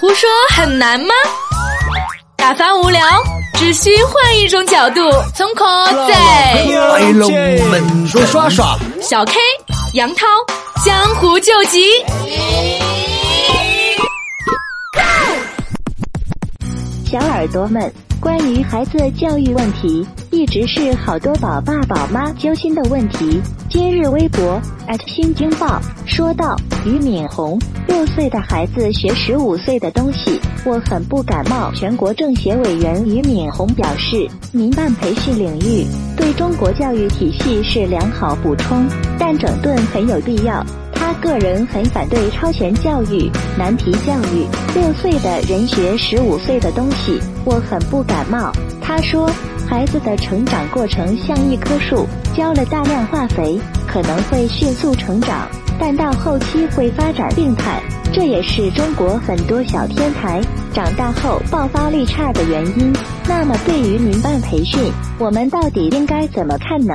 胡说很难吗？打发无聊，只需换一种角度。从口在，小 K 杨涛江湖救急。小耳朵们，关于孩子教育问题，一直是好多宝爸宝妈揪心的问题。今日微博新京报说到，俞敏洪六岁的孩子学十五岁的东西，我很不感冒。全国政协委员俞敏洪表示，民办培训领域对中国教育体系是良好补充，但整顿很有必要。他个人很反对超前教育、难题教育。六岁的人学十五岁的东西，我很不感冒。他说，孩子的成长过程像一棵树，浇了大量化肥，可能会迅速成长，但到后期会发展病态。这也是中国很多小天才长大后爆发力差的原因。那么，对于民办培训，我们到底应该怎么看呢？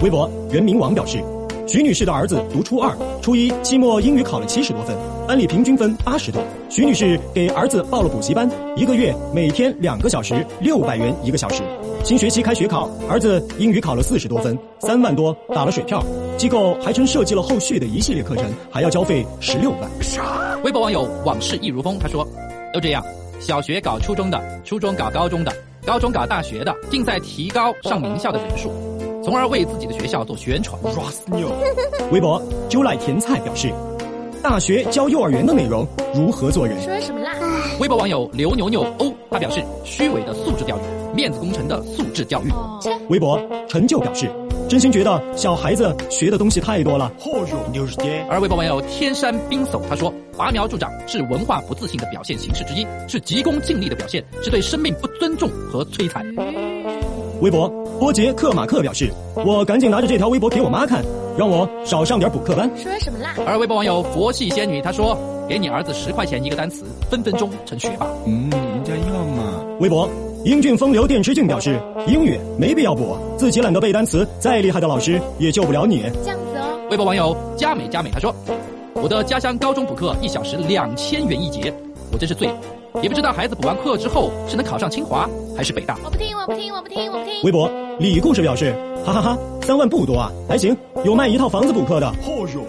微博袁明王表示。徐女士的儿子读初二，初一期末英语考了七十多分，班里平均分八十多。徐女士给儿子报了补习班，一个月每天两个小时，六百元一个小时。新学期开学考，儿子英语考了四十多分，三万多打了水漂。机构还称设计了后续的一系列课程，还要交费十六万。微博网友往事一如风，他说：“都这样，小学搞初中的，初中搞高中的，高中搞大学的，尽在提高上名校的人数。”从而为自己的学校做宣传。微博鸠赖甜菜表示，大学教幼儿园的内容如何做人？说什么啦？微博网友刘牛牛欧他表示，虚伪的素质教育，面子工程的素质教育。微博陈就表示，真心觉得小孩子学的东西太多了。而微博网友天山冰叟他说，拔苗助长是文化不自信的表现形式之一，是急功近利的表现，是对生命不尊重和摧残。微博波杰克马克表示：“我赶紧拿着这条微博给我妈看，让我少上点补课班。”说什么啦？而微博网友佛系仙女她说：“给你儿子十块钱一个单词，分分钟成学霸。”嗯，人家要嘛。微博英俊风流电池俊表示：“英语没必要补，自己懒得背单词，再厉害的老师也救不了你。”这样子哦。微博网友佳美佳美她说：“我的家乡高中补课一小时两千元一节，我真是醉了。”也不知道孩子补完课之后是能考上清华还是北大。我不听，我不听，我不听，我不听。微博李故事表示，哈哈哈，三万不多啊，还行，有卖一套房子补课的。嚯哟！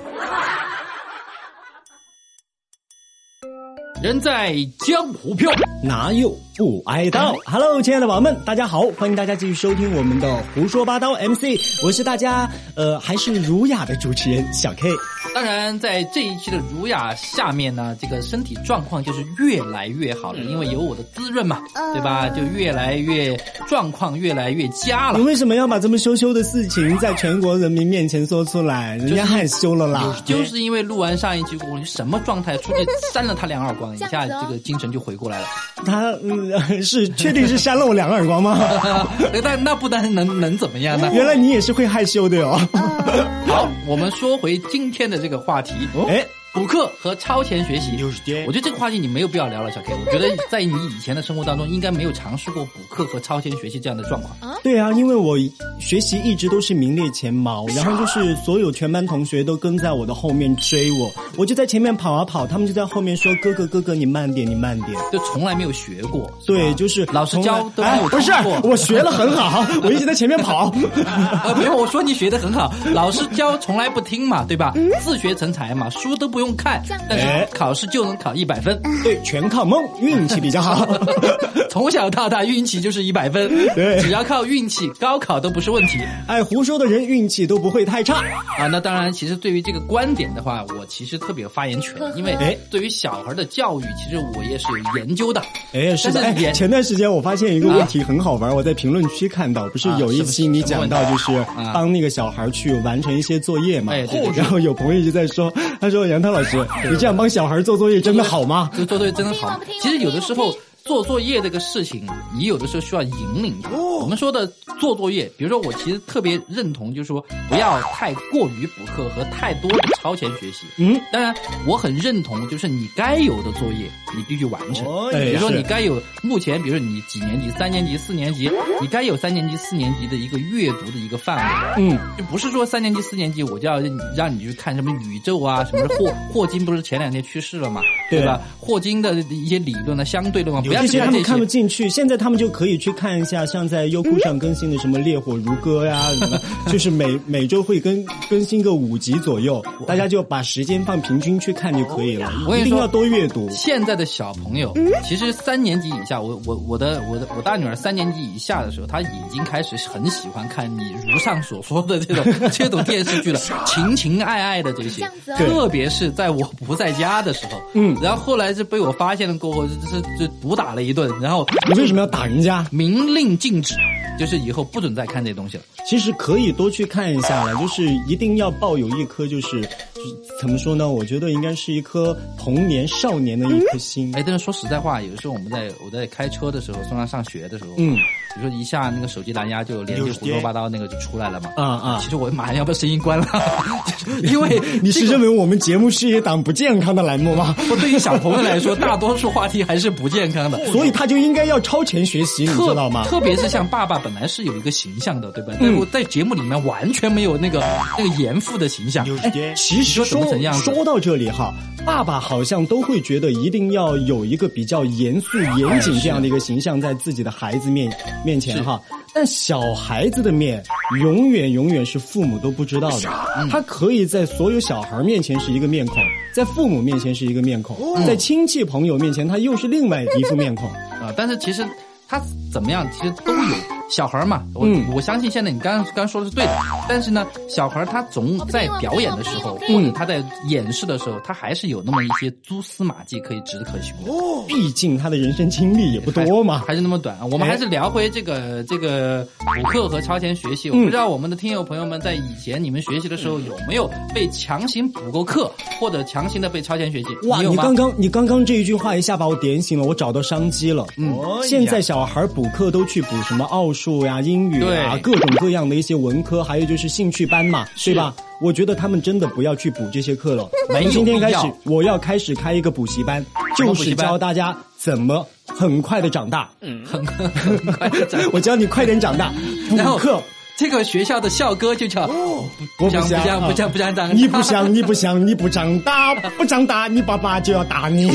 人在江湖飘，哪有不挨刀？Hello，亲爱的宝宝们，大家好，欢迎大家继续收听我们的胡说八道 MC，我是大家呃还是儒雅的主持人小 K。当然，在这一期的儒雅下面呢，这个身体状况就是越来越好了，因为有我的滋润嘛，对吧？就越来越状况越来越佳了。你为什么要把这么羞羞的事情在全国人民面前说出来？人家害羞了啦。就是因为录完上一期，我什么状态，出去扇了他两耳光，一下这个精神就回过来了。他嗯是确定是扇了我两个耳光吗？那那不单能能怎么样呢？原来你也是会害羞的哟。好，我们说回今天的这个话题。哎。补课和超前学习，我觉得这个话题你没有必要聊了，小 K。我觉得在你以前的生活当中，应该没有尝试过补课和超前学习这样的状况。对啊，因为我学习一直都是名列前茅，然后就是所有全班同学都跟在我的后面追我，我就在前面跑啊跑，他们就在后面说：“哥哥哥哥，你慢点，你慢点。”就从来没有学过。对，就是老师教都没有不是，我学了很好，我一直在前面跑。没有，我说你学的很好，老师教从来不听嘛，对吧？自学成才嘛，书都不用看。但是考试就能考一百分，对，全靠蒙，运气比较好。从小到大运气就是一百分，对，只要靠运气，高考都不是问题。爱胡说的人运气都不会太差啊。那当然，其实对于这个观点的话，我其实特别有发言权，因为哎，对于小孩的教育，其实我也是有研究的。哎，是的。哎，前段时间我发现一个问题很好玩，我在评论区看到，不是有一期你讲到就是帮那个小孩去完成一些作业嘛？哎，对。然后有朋友就在说，他说杨涛老师。你这样帮小孩做作业真的好吗？做作业真的好。其实有的时候，做作业这个事情，你有的时候需要引领他。我们说的做作业，比如说我其实特别认同，就是说不要太过于补课和太多的超前学习。嗯，当然我很认同，就是你该有的作业你必须完成。比如说你该有目前，比如说你几年级，三年级、四年级，你该有三年级、四年级的一个阅读的一个范围。嗯，就不是说三年级、四年级我就要让你去看什么宇宙啊，什么霍霍金不是前两天去世了嘛，对吧？霍金的一些理论呢，相对论嘛，不要这些他们看不进去。现在他们就可以去看一下，像在。优酷上更新的什么《烈火如歌》呀，就是每每周会更更新个五集左右，大家就把时间放平均去看就可以了。一定要多阅读。现在的小朋友，其实三年级以下，我我我的我的我大女儿三年级以下的时候，她已经开始很喜欢看你如上所说的这种 这种电视剧了，情情爱爱的这些，特别是在我不在家的时候。嗯，然后后来是被我发现了过后，是就毒打了一顿。然后你为什么要打人家？明令禁止。就是以后不准再看这东西了。其实可以多去看一下了，就是一定要抱有一颗，就是怎么说呢？我觉得应该是一颗童年少年的一颗心。哎，但是说实在话，有的时候我们在我在开车的时候送他上学的时候，嗯。比如说一下那个手机蓝牙就连接胡说八道那个就出来了嘛，嗯嗯！其实我马上要把声音关了，因为你是认为我们节目是一档不健康的栏目吗？不，对于小朋友来说，大多数话题还是不健康的，所以他就应该要超前学习，你知道吗？特别是像爸爸本来是有一个形象的，对吧？在我在节目里面完全没有那个那个严父的形象。其实说说到这里哈，爸爸好像都会觉得一定要有一个比较严肃严谨这样的一个形象在自己的孩子面。面前哈，但小孩子的面永远永远是父母都不知道的。他可以在所有小孩面前是一个面孔，在父母面前是一个面孔，在亲戚朋友面前他又是另外一副面孔啊。但是其实他怎么样，其实都有。小孩嘛，我我相信现在你刚刚刚说的是对的，但是呢，小孩他总在表演的时候，或者他在演示的时候，他还是有那么一些蛛丝马迹可以值得可循的。哦，毕竟他的人生经历也不多嘛，还是那么短。我们还是聊回这个这个补课和超前学习。我不知道我们的听友朋友们在以前你们学习的时候有没有被强行补过课，或者强行的被超前学习？哇，你刚刚你刚刚这一句话一下把我点醒了，我找到商机了。嗯，现在小孩补课都去补什么奥。数呀，英语啊，各种各样的一些文科，还有就是兴趣班嘛，对吧？我觉得他们真的不要去补这些课了。从今天开始，我要开始开一个补习班，就是教大家怎么很快的长大。嗯，很很快的长，我教你快点长大。补课。这个学校的校歌就叫不想不想不想不想长，你不想你不想你不长大不长大，你爸爸就要打你。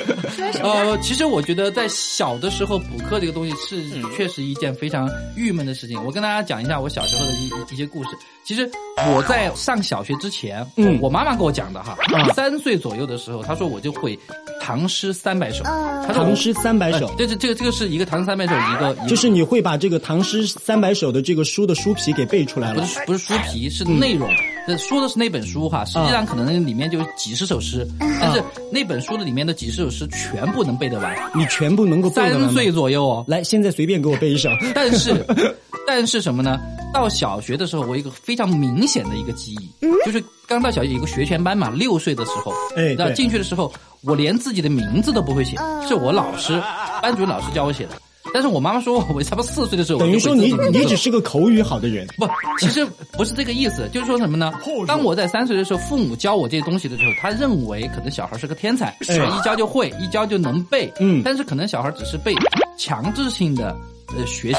呃，其实我觉得在小的时候补课这个东西是确实一件非常郁闷的事情。我跟大家讲一下我小时候的一一些故事。其实我在上小学之前，嗯，我妈妈跟我讲的哈，三岁左右的时候，她说我就会唐诗三百首。唐诗三百首，这这这个这个是一个唐诗三百首一个，就是你会把这个唐诗三百首的这个书的。书皮给背出来了，不是不是书皮，是内容。说的是那本书哈，实际上可能里面就几十首诗，但是那本书的里面的几十首诗全部能背得完，你全部能够背三岁左右哦，来，现在随便给我背一首。但是，但是什么呢？到小学的时候，我一个非常明显的一个记忆，就是刚到小学有一个学前班嘛，六岁的时候，哎，那进去的时候，我连自己的名字都不会写，是我老师，班主任老师教我写的。但是我妈妈说，我差不多四岁的时候，等于说你你只是个口语好的人，不，其实不是这个意思，就是说什么呢？当我在三岁的时候，父母教我这些东西的时候，他认为可能小孩是个天才，一教就会，一教就能背，嗯，但是可能小孩只是背强制性的。呃，学习，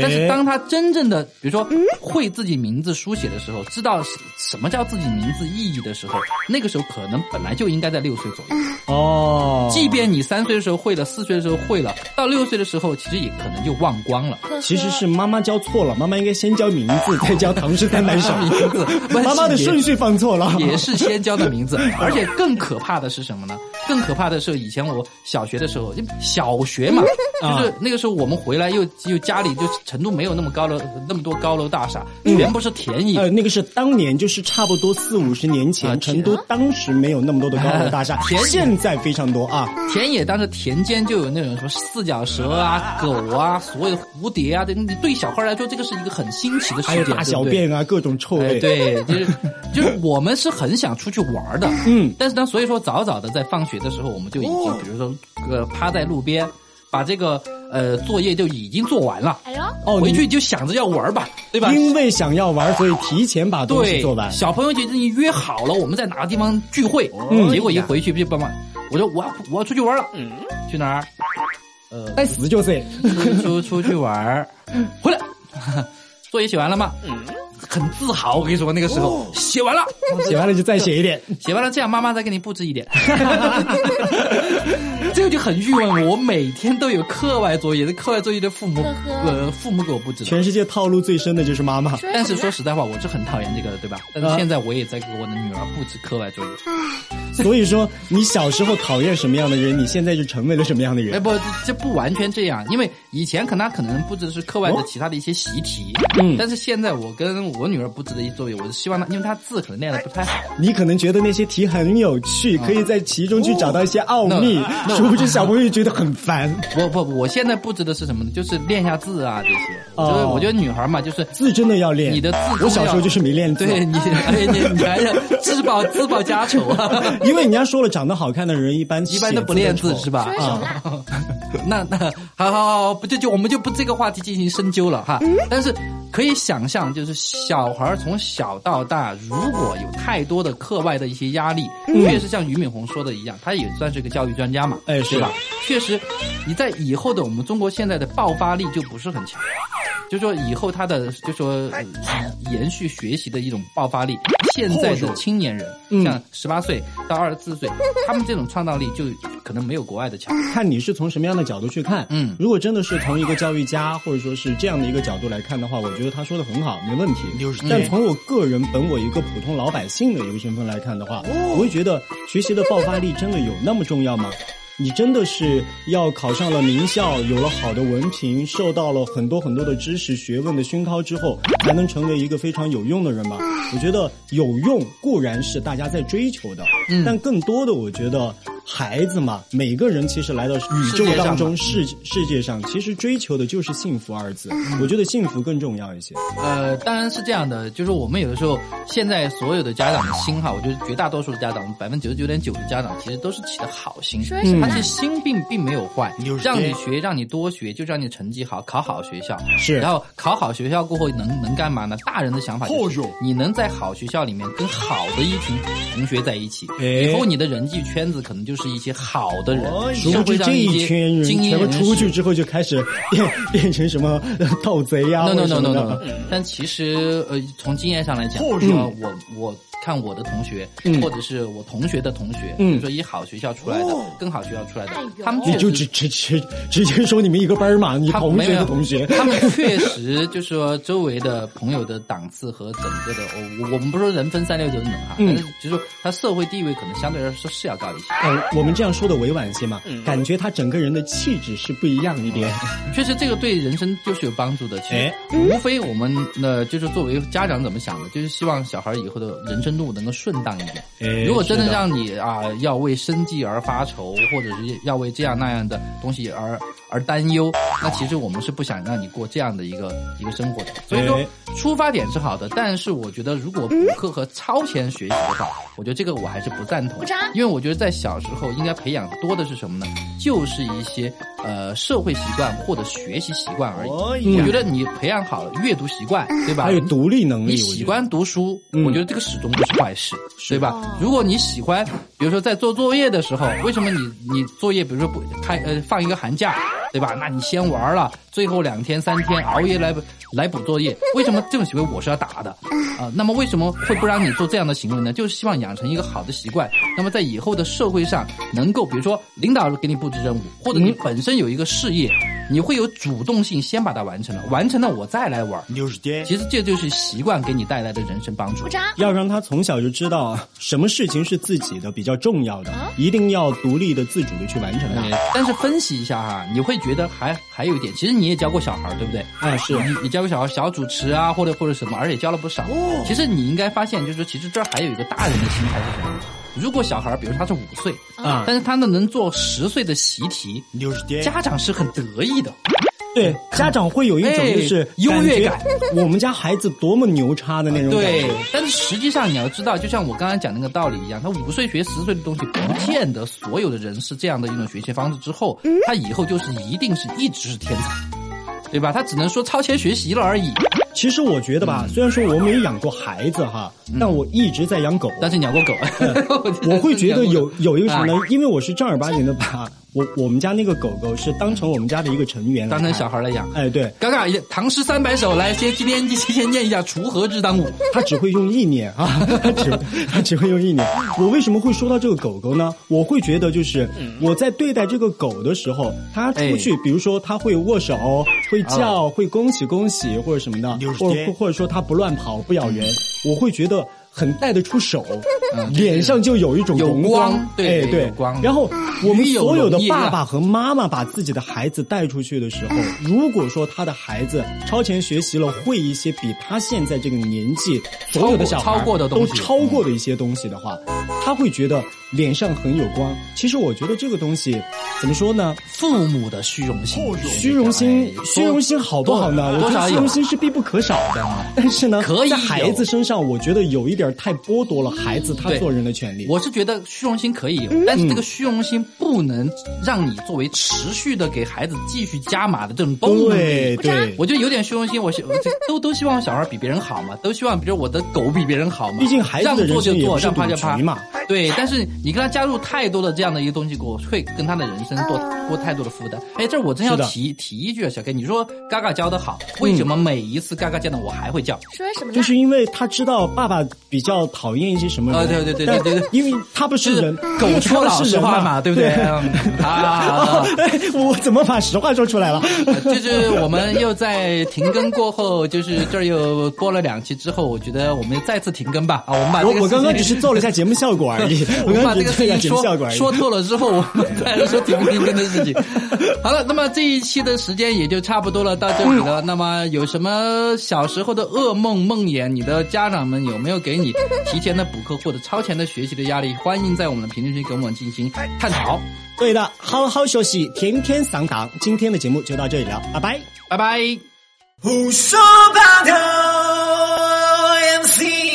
但是当他真正的，比如说会自己名字书写的时候，知道什么叫自己名字意义的时候，那个时候可能本来就应该在六岁左右。哦，即便你三岁的时候会了，四岁的时候会了，到六岁的时候，其实也可能就忘光了。其实是妈妈教错了，妈妈应该先教名字，再教唐诗三百首。名字，妈妈的顺序放错了，也是先教的名字。而且更可怕的是什么呢？更可怕的是以前我小学的时候，小学嘛，就是那个时候我们回来又。就家里就成都没有那么高楼那么多高楼大厦，全部是田野。呃，那个是当年就是差不多四五十年前，成都当时没有那么多的高楼大厦，田现在非常多啊。田野当时田间就有那种什么四脚蛇啊、狗啊、所有的蝴蝶啊，对对小孩来说这个是一个很新奇的世界，大小便啊，各种臭味。对，就是就是我们是很想出去玩的，嗯，但是呢，所以说早早的在放学的时候，我们就已经比如说呃趴在路边。把这个呃作业就已经做完了。哎呦，哦，回去就想着要玩吧，对吧？因为想要玩，所以提前把东西做完。小朋友就已经约好了，我们在哪个地方聚会，嗯，结果一回去就爸妈，我说我要我要出去玩了，嗯，去哪儿？呃，带死就是，出出去玩儿，回来，作业写完了吗？嗯。很自豪，我跟你说，那个时候写完了，写完了就再写一点，写完了这样妈妈再给你布置一点，这个就很郁闷。我每天都有课外作业，这课外作业的父母呃父母给我布置。全世界套路最深的就是妈妈。但是说实在话，我是很讨厌这个的，对吧？但是现在我也在给我的女儿布置课外作业。所以说，你小时候讨厌什么样的人，你现在就成为了什么样的人。哎不，这不完全这样，因为以前可能可能布置的是课外的其他的一些习题，嗯，但是现在我跟我女儿布置的一作业，我是希望她，因为她字可能练的不太好。你可能觉得那些题很有趣，可以在其中去找到一些奥秘，殊不知小朋友觉得很烦。不不不，我现在布置的是什么呢？就是练一下字啊这些。哦，我觉得女孩嘛，就是字真的要练。你的字，我小时候就是没练字。对你，哎 你你还要自报自报家丑啊。因为人家说了，长得好看的人一般一般都不练字是吧？啊，那那好好好，不就就我们就不这个话题进行深究了哈。但是可以想象，就是小孩从小到大，如果有太多的课外的一些压力，确实像俞敏洪说的一样，他也算是个教育专家嘛，哎，是吧？确实，你在以后的我们中国现在的爆发力就不是很强。就说以后他的就说延续学习的一种爆发力，现在的青年人像十八岁到二十四岁，他们这种创造力就可能没有国外的强。看你是从什么样的角度去看，嗯，如果真的是从一个教育家或者说是这样的一个角度来看的话，我觉得他说的很好，没问题。但从我个人本我一个普通老百姓的一个身份来看的话，我会觉得学习的爆发力真的有那么重要吗？你真的是要考上了名校，有了好的文凭，受到了很多很多的知识学问的熏陶之后，才能成为一个非常有用的人吗？我觉得有用固然是大家在追求的，但更多的我觉得。孩子嘛，每个人其实来到宇宙当中，世世界上其实追求的就是幸福二字。我觉得幸福更重要一些。呃，当然是这样的，就是我们有的时候，现在所有的家长的心哈，我觉得绝大多数的家长，百分之九十九点九的家长，其实都是起的好心，他其实心并并没有坏，让你学，让你多学，就让你成绩好，考好学校。是，然后考好学校过后能能干嘛呢？大人的想法就是，你能在好学校里面跟好的一群同学在一起，以后你的人际圈子可能就。是一些好的人，殊不知这一群人全部出去之后就开始变变成什么盗贼呀？no no no no no。但其实呃，从经验上来讲，我我。看我的同学，或者是我同学的同学，比如说一好学校出来的，更好学校出来的，他们你就直直直直接说你们一个班嘛，你同学的同学，他们确实就是说周围的朋友的档次和整个的，我我们不说人分三六九等哈，但是就是说他社会地位可能相对来说是要高一些。嗯，我们这样说的委婉些嘛，感觉他整个人的气质是不一样一点。确实，这个对人生就是有帮助的。其实，无非我们呢，就是作为家长怎么想的，就是希望小孩以后的人生。路能够顺当一点。如果真的让你啊要为生计而发愁，或者是要为这样那样的东西而而担忧，那其实我们是不想让你过这样的一个一个生活的。所以说出发点是好的，但是我觉得如果补课和超前学习的话，我觉得这个我还是不赞同。因为我觉得在小时候应该培养多的是什么呢？就是一些呃社会习惯或者学习习惯而已。我觉得你培养好了阅读习惯，对吧？还有独立能力，你喜欢读书，我觉得这个始终不。是坏事，对吧？如果你喜欢，比如说在做作业的时候，为什么你你作业，比如说不开呃放一个寒假，对吧？那你先玩了，最后两天三天熬夜来来补作业，为什么这种行为我是要打的啊？那么为什么会不让你做这样的行为呢？就是希望养成一个好的习惯，那么在以后的社会上能够，比如说领导给你布置任务，或者你本身有一个事业。你会有主动性，先把它完成了，完成了我再来玩。其实这就是习惯给你带来的人生帮助。要让他从小就知道什么事情是自己的比较重要的，一定要独立的、自主的去完成它。但是分析一下哈，你会觉得还还有一点，其实你也教过小孩，对不对？啊，是你你教过小孩小主持啊，或者或者什么，而且教了不少。其实你应该发现，就是说，其实这儿还有一个大人的心态是什么？如果小孩比如他是五岁啊，但是他呢能做十岁的习题，家长是很得意的。对，家长会有一种就是优越感，我们家孩子多么牛叉的那种感觉。对，但是实际上你要知道，就像我刚才讲那个道理一样，他五岁学十岁的东西，不见得所有的人是这样的一种学习方式。之后，他以后就是一定是一直是天才，对吧？他只能说超前学习了而已。其实我觉得吧，虽然说我没养过孩子哈，但我一直在养狗。但是养过狗，我会觉得有有一个什么呢？因为我是正儿八经的把。我我们家那个狗狗是当成我们家的一个成员，当成小孩来养。哎，对，嘎嘎，唐诗三百首，来先今天提前念一下《锄禾日当午》。他只会用意念啊，他只他只会用意念。我为什么会说到这个狗狗呢？我会觉得就是我在对待这个狗的时候，它出去，比如说它会握手、会叫、会恭喜恭喜或者什么的，或者或者说它不乱跑、不咬人，我会觉得。很带得出手，脸上就有一种有光，对对。然后我们所有的爸爸和妈妈把自己的孩子带出去的时候，如果说他的孩子超前学习了，会一些比他现在这个年纪所有的小孩都超过的一些东西的话，他会觉得脸上很有光。其实我觉得这个东西怎么说呢？父母的虚荣心，虚荣心，虚荣心好不好呢？我觉得虚荣心是必不可少的。但是呢，可以在孩子身上，我觉得有一点。太剥夺了孩子他做人的权利。我是觉得虚荣心可以有，但是这个虚荣心不能让你作为持续的给孩子继续加码的这种动力。对对，我觉得有点虚荣心，我希都都希望小孩比别人好嘛，都希望比如我的狗比别人好嘛。毕竟孩子的人生也是赌局嘛。对，但是你跟他加入太多的这样的一个东西，我会跟他的人生多多太多的负担。哎，这我真要提提一句啊，小 K，你说嘎嘎教的好，为什么每一次嘎嘎见到我还会叫？说什么？就是因为他知道爸爸比较讨厌一些什么人。啊，对对对对对对，因为他不是人，狗说老实话嘛，对不对？啊，我怎么把实话说出来了？就是我们又在停更过后，就是这儿又播了两期之后，我觉得我们再次停更吧。啊，我们把我我刚刚只是做了一下节目效果而已。我们把这个事情说说透了之后，我们再说停不停更的事情。好了，那么这一期的时间也就差不多了，到这里了。那么有什么小时候的噩梦梦魇？你的家长们有没有给你提前的补课或者超前的学习的压力？欢迎在我们的评论区跟我们进行探讨。对的，好好学习，天天上当。今天的节目就到这里了，拜拜，拜拜。胡说八道，MC。